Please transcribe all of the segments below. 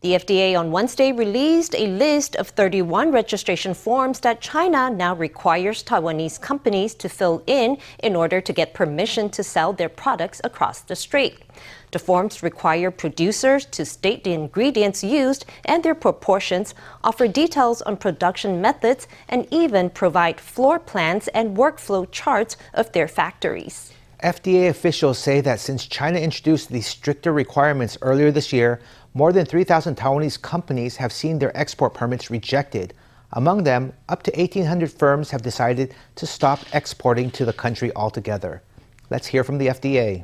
The FDA on Wednesday released a list of 31 registration forms that China now requires Taiwanese companies to fill in in order to get permission to sell their products across the strait. The forms require producers to state the ingredients used and their proportions, offer details on production methods, and even provide floor plans and workflow charts of their factories. FDA officials say that since China introduced these stricter requirements earlier this year, more than 3,000 Taiwanese companies have seen their export permits rejected. Among them, up to 1,800 firms have decided to stop exporting to the country altogether. Let's hear from the FDA.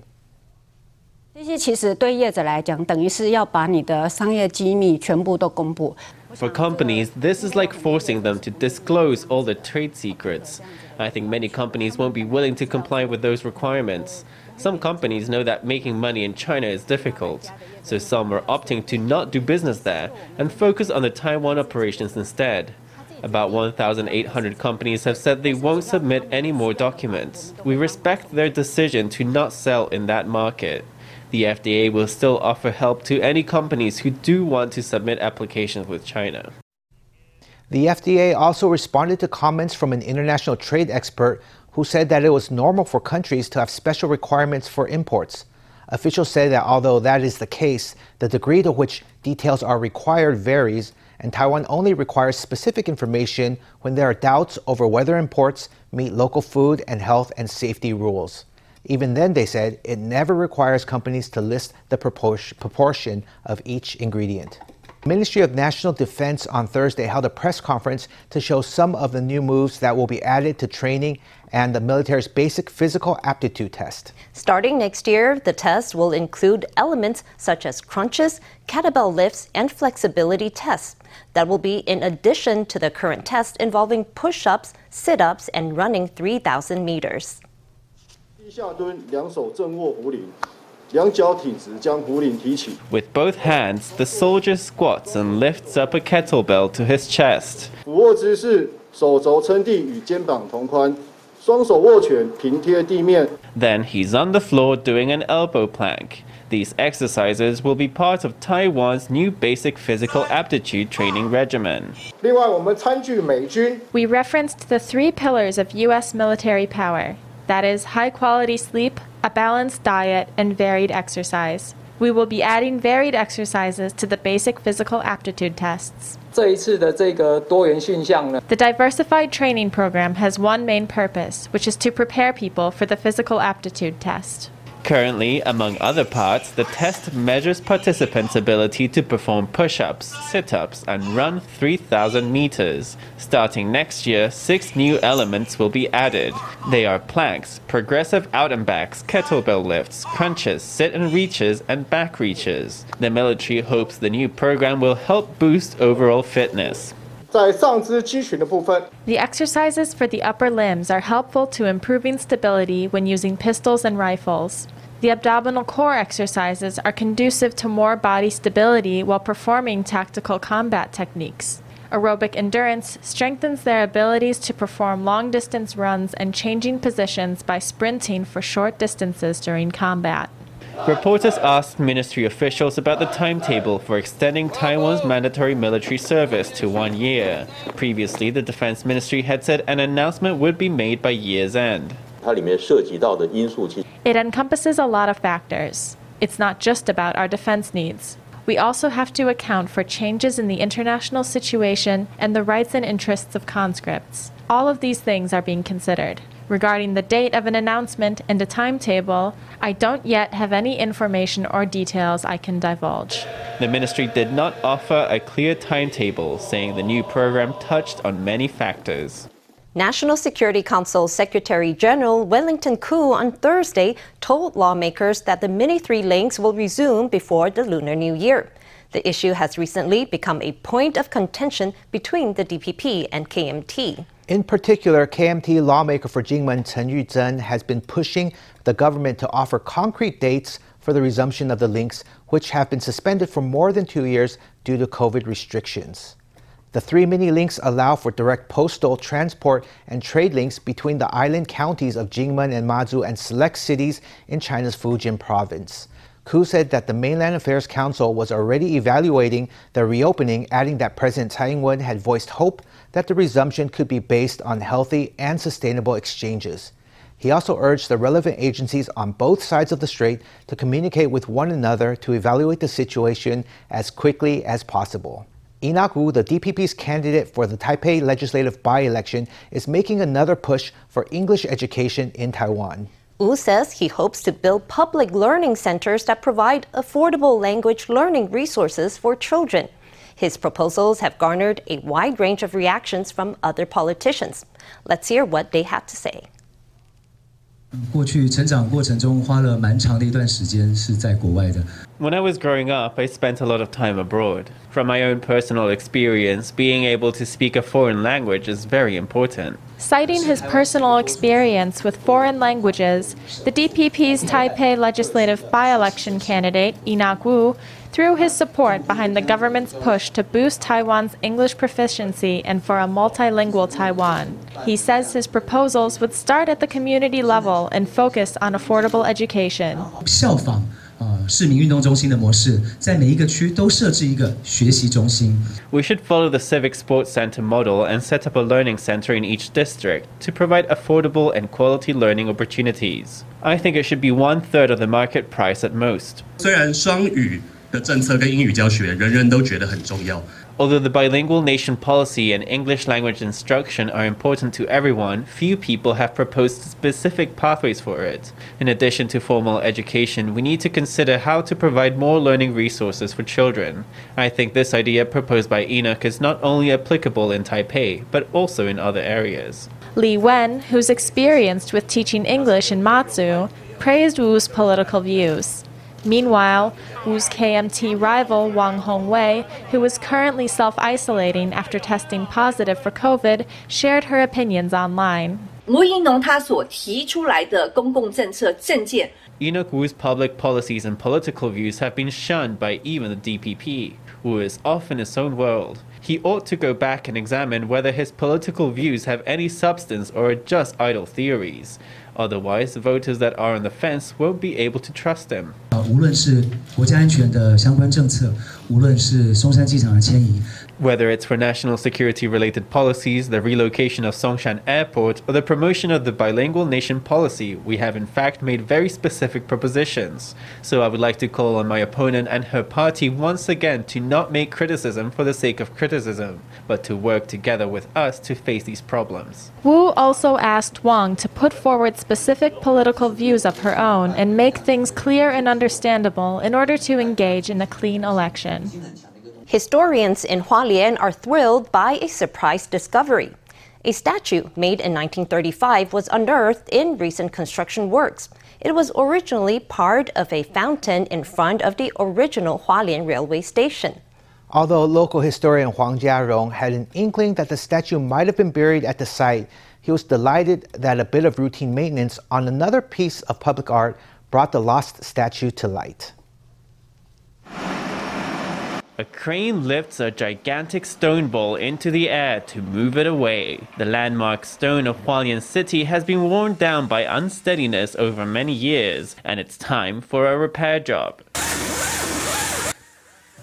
这些其实对业者来讲，等于是要把你的商业机密全部都公布。For companies, this is like forcing them to disclose all the trade secrets. I think many companies won't be willing to comply with those requirements. Some companies know that making money in China is difficult, so some are opting to not do business there and focus on the Taiwan operations instead. About 1,800 companies have said they won't submit any more documents. We respect their decision to not sell in that market. The FDA will still offer help to any companies who do want to submit applications with China. The FDA also responded to comments from an international trade expert who said that it was normal for countries to have special requirements for imports. Officials say that although that is the case, the degree to which details are required varies, and Taiwan only requires specific information when there are doubts over whether imports meet local food and health and safety rules. Even then, they said, it never requires companies to list the proportion of each ingredient. Ministry of National Defense on Thursday held a press conference to show some of the new moves that will be added to training and the military's basic physical aptitude test. Starting next year, the test will include elements such as crunches, kettlebell lifts, and flexibility tests. That will be in addition to the current test involving push ups, sit ups, and running 3,000 meters. 下蹲，两手正握壶铃。with both hands, the soldier squats and lifts up a kettlebell to his chest. Then he's on the floor doing an elbow plank. These exercises will be part of Taiwan's new basic physical aptitude training regimen. We referenced the three pillars of U.S. military power that is, high quality sleep, a balanced diet, and varied exercise. We will be adding varied exercises to the basic physical aptitude tests. The diversified training program has one main purpose, which is to prepare people for the physical aptitude test. Currently, among other parts, the test measures participants' ability to perform push ups, sit ups, and run 3,000 meters. Starting next year, six new elements will be added. They are planks, progressive out and backs, kettlebell lifts, crunches, sit and reaches, and back reaches. The military hopes the new program will help boost overall fitness. The exercises for the upper limbs are helpful to improving stability when using pistols and rifles. The abdominal core exercises are conducive to more body stability while performing tactical combat techniques. Aerobic endurance strengthens their abilities to perform long distance runs and changing positions by sprinting for short distances during combat. Reporters asked ministry officials about the timetable for extending Taiwan's mandatory military service to one year. Previously, the defense ministry had said an announcement would be made by year's end. It encompasses a lot of factors. It's not just about our defense needs. We also have to account for changes in the international situation and the rights and interests of conscripts. All of these things are being considered. Regarding the date of an announcement and a timetable, I don't yet have any information or details I can divulge. The ministry did not offer a clear timetable, saying the new program touched on many factors. National Security Council Secretary General Wellington Koo on Thursday told lawmakers that the Mini 3 links will resume before the Lunar New Year. The issue has recently become a point of contention between the DPP and KMT. In particular, KMT lawmaker for Kinmen Chen Yuzhen has been pushing the government to offer concrete dates for the resumption of the links, which have been suspended for more than two years due to COVID restrictions. The three mini links allow for direct postal, transport, and trade links between the island counties of Kinmen and Matsu and select cities in China's Fujian province. Koo said that the Mainland Affairs Council was already evaluating the reopening, adding that President Tsai Ing-wen had voiced hope that the resumption could be based on healthy and sustainable exchanges. He also urged the relevant agencies on both sides of the strait to communicate with one another to evaluate the situation as quickly as possible. Enoch Wu, the DPP's candidate for the Taipei legislative by election, is making another push for English education in Taiwan. Wu says he hopes to build public learning centers that provide affordable language learning resources for children. His proposals have garnered a wide range of reactions from other politicians. Let's hear what they had to say. 过去成长过程中花了蛮长的一段时间是在国外的。When I was growing up, I spent a lot of time abroad. From my own personal experience, being able to speak a foreign language is very important. Citing his personal experience with foreign languages, the DPP's Taipei legislative by election candidate, Enoch Wu, threw his support behind the government's push to boost Taiwan's English proficiency and for a multilingual Taiwan. He says his proposals would start at the community level and focus on affordable education. 效仿呃市民运动中心的模式，在每一个区都设置一个学习中心。We should follow the Civic Sports Center model and set up a learning center in each district to provide affordable and quality learning opportunities. I think it should be one third of the market price at most. 虽然双语 的政策跟英语教学，人人都觉得很重要。Although the bilingual nation policy and English language instruction are important to everyone, few people have proposed specific pathways for it. In addition to formal education, we need to consider how to provide more learning resources for children. I think this idea proposed by Enoch is not only applicable in Taipei, but also in other areas. Li Wen, who's experienced with teaching English in Matsu, praised Wu's political views. Meanwhile, Wu's KMT rival Wang Hongwei, who is currently self isolating after testing positive for COVID, shared her opinions online. 吴怡农他所提出来的公共政策政见 Enoch Wu's public policies and political views have been shunned by even the DPP. Wu is off in his own world. He ought to go back and examine whether his political views have any substance or are just idle theories. Otherwise, voters that are on the fence won't be able to trust him. 无论是国家安全的相关政策，无论是松山机场的迁移， whether it's for national security related policies, the relocation of Songshan Airport, or the promotion of the bilingual nation policy, we have in fact made very specific propositions. So I would like to call on my opponent and her party once again to not make criticism for the sake of criticism, but to work together with us to face these problems. Wu also asked Wang to put forward specific political views of her own and make things clear and understandable in order to engage in a clean election. Historians in Hualien are thrilled by a surprise discovery. A statue made in 1935 was unearthed in recent construction works. It was originally part of a fountain in front of the original Hualien railway station. Although local historian Huang Jiarong had an inkling that the statue might have been buried at the site, he was delighted that a bit of routine maintenance on another piece of public art brought the lost statue to light. A crane lifts a gigantic stone ball into the air to move it away. The landmark stone of Hualien City has been worn down by unsteadiness over many years, and it's time for a repair job.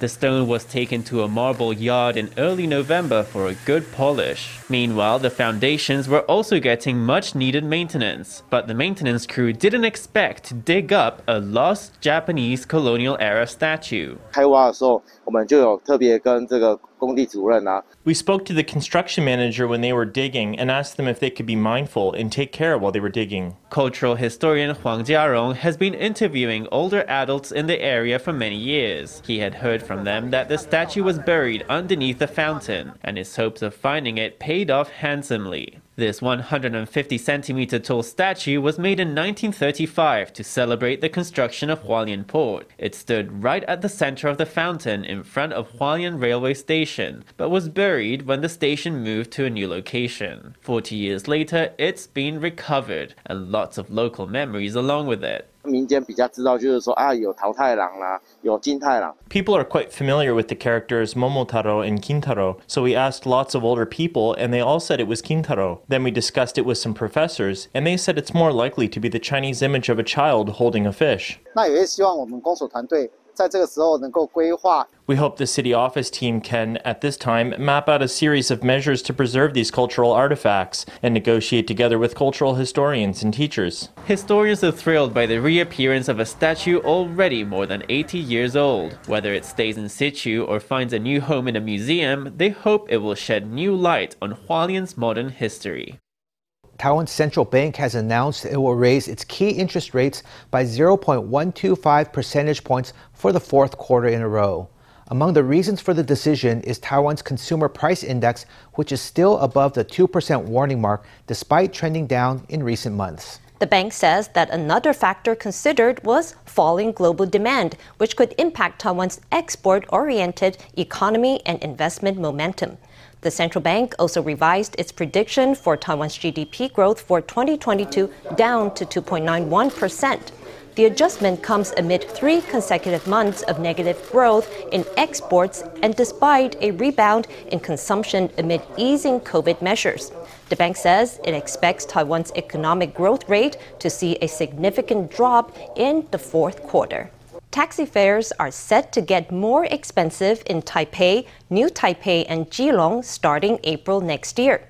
The stone was taken to a marble yard in early November for a good polish. Meanwhile, the foundations were also getting much needed maintenance, but the maintenance crew didn't expect to dig up a lost Japanese colonial era statue. 开挖的时候，我们就有特别跟这个 工地主任啊， We spoke to the construction manager when they were digging and asked them if they could be mindful and take care while they were digging. Cultural historian Huang Jiarong has been interviewing older adults in the area for many years. He had heard from them that the statue was buried underneath the fountain, and his hopes of finding it paid off handsomely. This 150 centimeter tall statue was made in 1935 to celebrate the construction of Hualien Port. It stood right at the center of the fountain in front of Hualien Railway Station, but was buried when the station moved to a new location. 40 years later, it's been recovered, and lots of local memories along with it. 民间比较知道，就是说啊，有桃太郎啦，有金太郎。People are quite familiar with the characters Momotaro and Kintaro, so we asked lots of older people, and they all said it was Kintaro. Then we discussed it with some professors, and they said it's more likely to be the Chinese image of a child holding a fish. 那也是希望我们公所团队 在这个时候能够规划。We hope the city office team can, at this time, map out a series of measures to preserve these cultural artifacts and negotiate together with cultural historians and teachers. Historians are thrilled by the reappearance of a statue already more than 80 years old. Whether it stays in situ or finds a new home in a museum, they hope it will shed new light on Hualien's modern history. Taiwan's central bank has announced it will raise its key interest rates by 0.125 percentage points for the fourth quarter in a row. Among the reasons for the decision is Taiwan's consumer price index, which is still above the 2% warning mark despite trending down in recent months. The bank says that another factor considered was falling global demand, which could impact Taiwan's export oriented economy and investment momentum. The central bank also revised its prediction for Taiwan's GDP growth for 2022 down to 2.91%. The adjustment comes amid three consecutive months of negative growth in exports and despite a rebound in consumption amid easing COVID measures. The bank says it expects Taiwan's economic growth rate to see a significant drop in the fourth quarter. Taxi fares are set to get more expensive in Taipei, New Taipei, and Keelung starting April next year.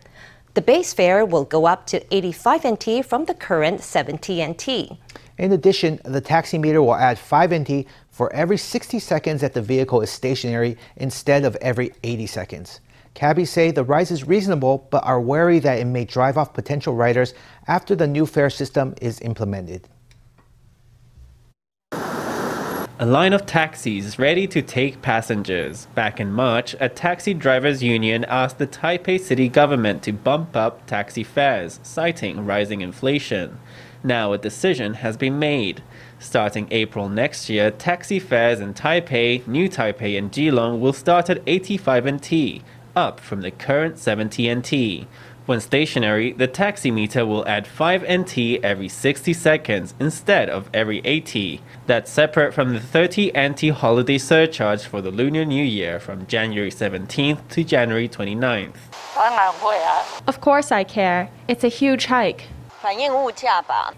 The base fare will go up to 85 NT from the current 70 NT. In addition, the taxi meter will add 5 NT for every 60 seconds that the vehicle is stationary instead of every 80 seconds. Cabbies say the rise is reasonable but are wary that it may drive off potential riders after the new fare system is implemented. A line of taxis ready to take passengers. Back in March, a taxi drivers union asked the Taipei city government to bump up taxi fares, citing rising inflation. Now a decision has been made. Starting April next year, taxi fares in Taipei, New Taipei, and Keelung will start at 85 NT, up from the current 70 NT. When stationary, the taxi meter will add 5 NT every 60 seconds instead of every 80. That's separate from the 30 NT holiday surcharge for the Lunar New Year from January 17th to January 29th. Of course I care. It's a huge hike.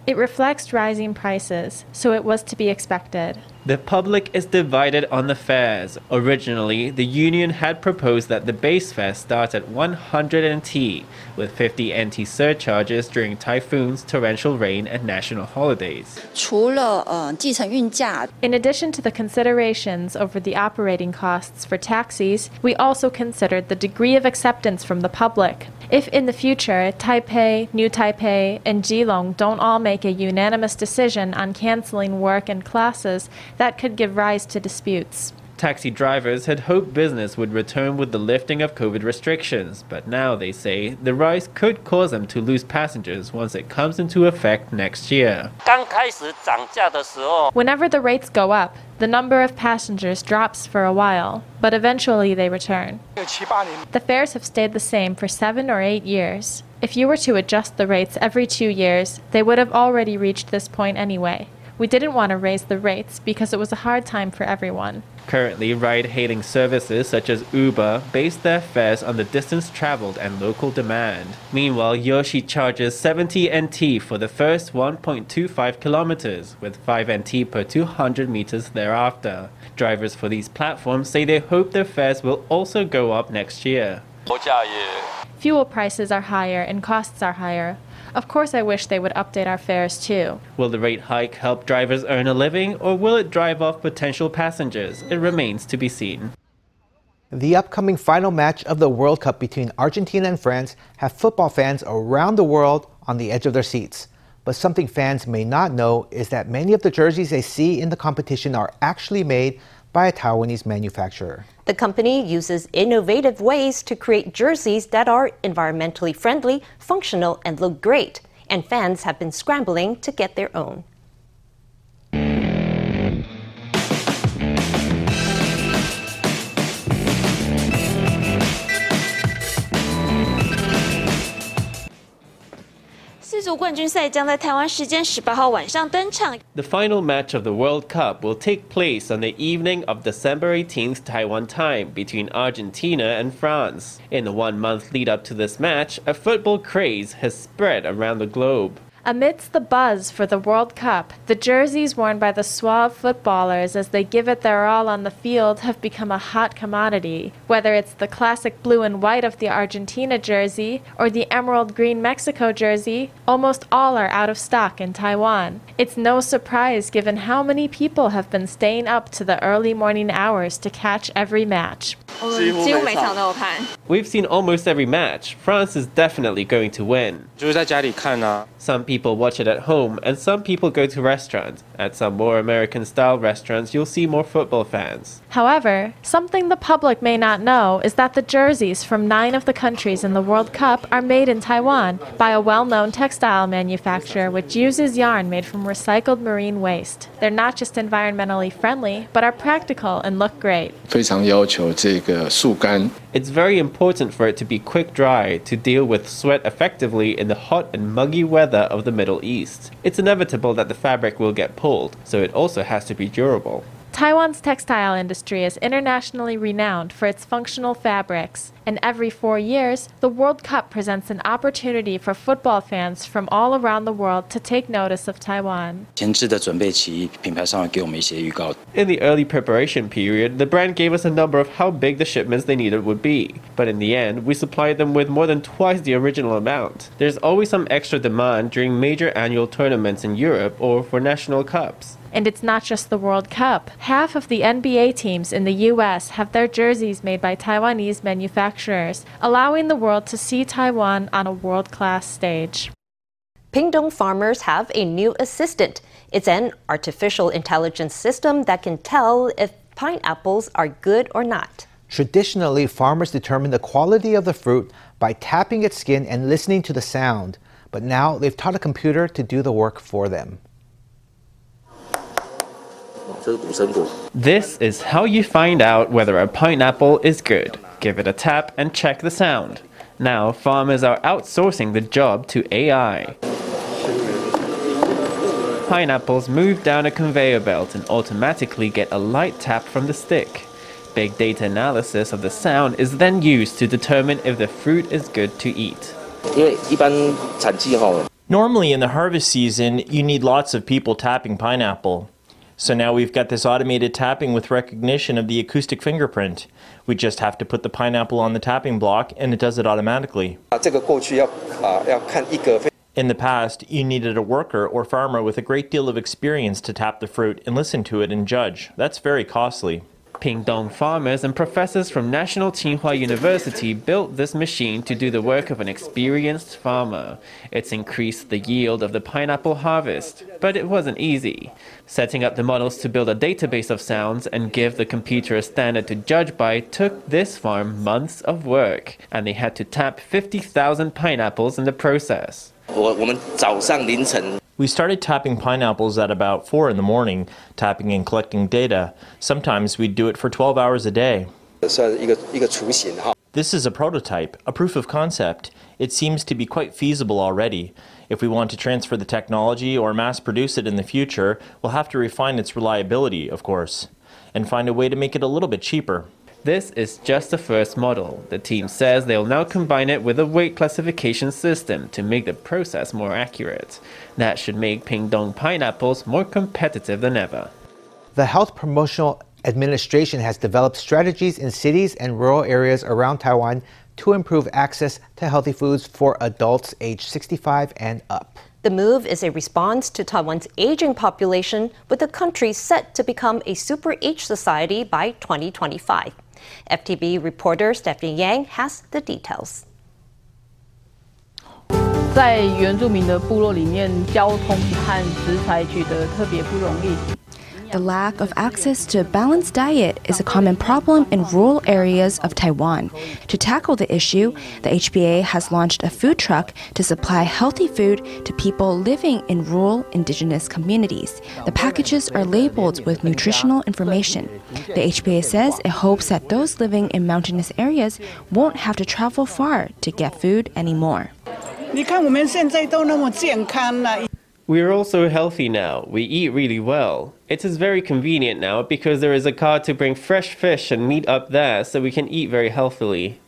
It reflects rising prices, so it was to be expected. The public is divided on the fares. Originally, the union had proposed that the base fare start at 100 NT, with 50 NT surcharges during typhoons, torrential rain, and national holidays. In addition to the considerations over the operating costs for taxis, we also considered the degree of acceptance from the public. If in the future Taipei, New Taipei, and Keelung don't all make a unanimous decision on canceling work and classes, that could give rise to disputes. Taxi drivers had hoped business would return with the lifting of COVID restrictions, but now they say the rise could cause them to lose passengers once it comes into effect next year. Whenever the rates go up, the number of passengers drops for a while, but eventually they return. The fares have stayed the same for seven or eight years. If you were to adjust the rates every two years, they would have already reached this point anyway. We didn't want to raise the rates because it was a hard time for everyone. Currently, ride hailing services such as Uber base their fares on the distance traveled and local demand. Meanwhile, Yoxi charges 70 NT for the first 1.25 kilometers, with 5 NT per 200 meters thereafter. Drivers for these platforms say they hope their fares will also go up next year. Fuel prices are higher and costs are higher. Of course, I wish they would update our fares too. Will the rate hike help drivers earn a living, or will it drive off potential passengers? It remains to be seen. The upcoming final match of the World Cup between Argentina and France have football fans around the world on the edge of their seats. But something fans may not know is that many of the jerseys they see in the competition are actually made by a Taiwanese manufacturer. The company uses innovative ways to create jerseys that are environmentally friendly, functional, and look great. And fans have been scrambling to get their own. The final match of the World Cup will take place on the evening of December 18th Taiwan time between Argentina and France. In the one month lead up to this match, a football craze has spread around the globe. Amidst the buzz for the World Cup, the jerseys worn by the suave footballers as they give it their all on the field have become a hot commodity. Whether it's the classic blue and white of the Argentina jersey or the emerald green Mexico jersey, almost all are out of stock in Taiwan. It's no surprise given how many people have been staying up to the early morning hours to catch every match. We've seen almost every match. France is definitely going to win. Some people watch it at home, and some people go to restaurants. At some more American style restaurants, you'll see more football fans. However, something the public may not know is that the jerseys from nine of the countries in the World Cup are made in Taiwan by a well known textile manufacturer which uses yarn made from recycled marine waste. They're not just environmentally friendly, but are practical and look great. 非常要求这个速干。 It's very important for it to be quick dry to deal with sweat effectively in the hot and muggy weather of the Middle East. It's inevitable that the fabric will get pulled, so it also has to be durable. Taiwan's textile industry is internationally renowned for its functional fabrics, and every four years, the World Cup presents an opportunity for football fans from all around the world to take notice of Taiwan. In the early preparation period, the brand gave us a number of how big the shipments they needed would be, but in the end, we supplied them with more than twice the original amount. There's always some extra demand during major annual tournaments in Europe or for national cups. And it's not just the World Cup. Half of the NBA teams in the US have their jerseys made by Taiwanese manufacturers, allowing the world to see Taiwan on a world class stage. Pingtung farmers have a new assistant. It's an artificial intelligence system that can tell if pineapples are good or not. Traditionally, farmers determine the quality of the fruit by tapping its skin and listening to the sound. But now they've taught a computer to do the work for them. This is how you find out whether a pineapple is good. Give it a tap and check the sound. Now, farmers are outsourcing the job to AI. Pineapples move down a conveyor belt and automatically get a light tap from the stick. Big data analysis of the sound is then used to determine if the fruit is good to eat. Normally, in the harvest season, you need lots of people tapping pineapple. So now we've got this automated tapping with recognition of the acoustic fingerprint. We just have to put the pineapple on the tapping block and it does it automatically. Uh, In the past, you needed a worker or farmer with a great deal of experience to tap the fruit and listen to it and judge. That's very costly. Pingtung farmers and professors from National Tsinghua University built this machine to do the work of an experienced farmer. It's increased the yield of the pineapple harvest, but it wasn't easy. Setting up the models to build a database of sounds and give the computer a standard to judge by took this farm months of work, and they had to tap 50,000 pineapples in the process. We started tapping pineapples at about 4 in the morning, tapping and collecting data. Sometimes we'd do it for 12 hours a day. This is a prototype, a proof of concept. It seems to be quite feasible already. If we want to transfer the technology or mass produce it in the future, we'll have to refine its reliability, of course, and find a way to make it a little bit cheaper. This is just the first model. The team says they'll now combine it with a weight classification system to make the process more accurate. That should make Pingtung pineapples more competitive than ever. The Health Promotional Administration has developed strategies in cities and rural areas around Taiwan to improve access to healthy foods for adults aged 65 and up. The move is a response to Taiwan's aging population, with the country set to become a super age society by 2025. FTV reporter Stephanie Yang has the details. 在原住民的部落里面，交通和食材取得特别不容易。The lack of access to a balanced diet is a common problem in rural areas of Taiwan. To tackle the issue, the HPA has launched a food truck to supply healthy food to people living in rural indigenous communities. The packages are labeled with nutritional information. The HPA says it hopes that those living in mountainous areas won't have to travel far to get food anymore. We are also healthy now. We eat really well. It is very convenient now because there is a car to bring fresh fish and meat up there so we can eat very healthily.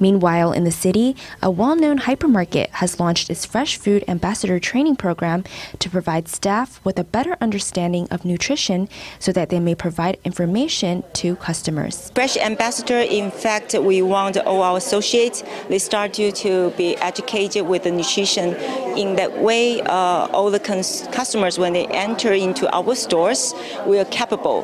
Meanwhile, in the city, a well known hypermarket has launched its Fresh Food Ambassador training program to provide staff with a better understanding of nutrition so that they may provide information to customers. Fresh Ambassador, in fact, we want all our associates, they start to, to be educated with the nutrition. In that way, uh, all the customers, when they enter into our stores, we are capable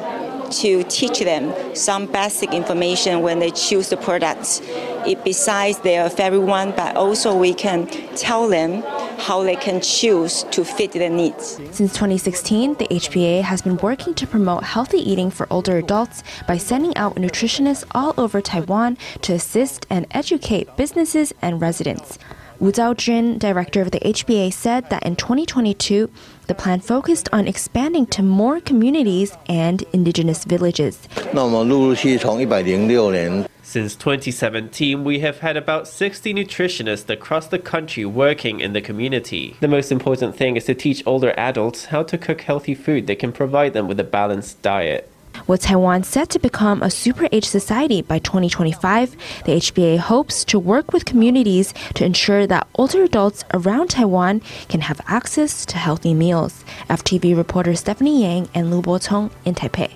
to teach them some basic information when they choose the products. It, besides their favorite one, but also we can tell them how they can choose to fit their needs. Since 2016, the HPA has been working to promote healthy eating for older adults by sending out nutritionists all over Taiwan to assist and educate businesses and residents. Wu Zhaojun, director of the HPA, said that in 2022, the plan focused on expanding to more communities and indigenous villages. Since 2017, we have had about 60 nutritionists across the country working in the community. The most important thing is to teach older adults how to cook healthy food that can provide them with a balanced diet. With Taiwan set to become a super age society by 2025, the HPA hopes to work with communities to ensure that older adults around Taiwan can have access to healthy meals. FTV reporter Stephanie Yang and Lu Bo in Taipei.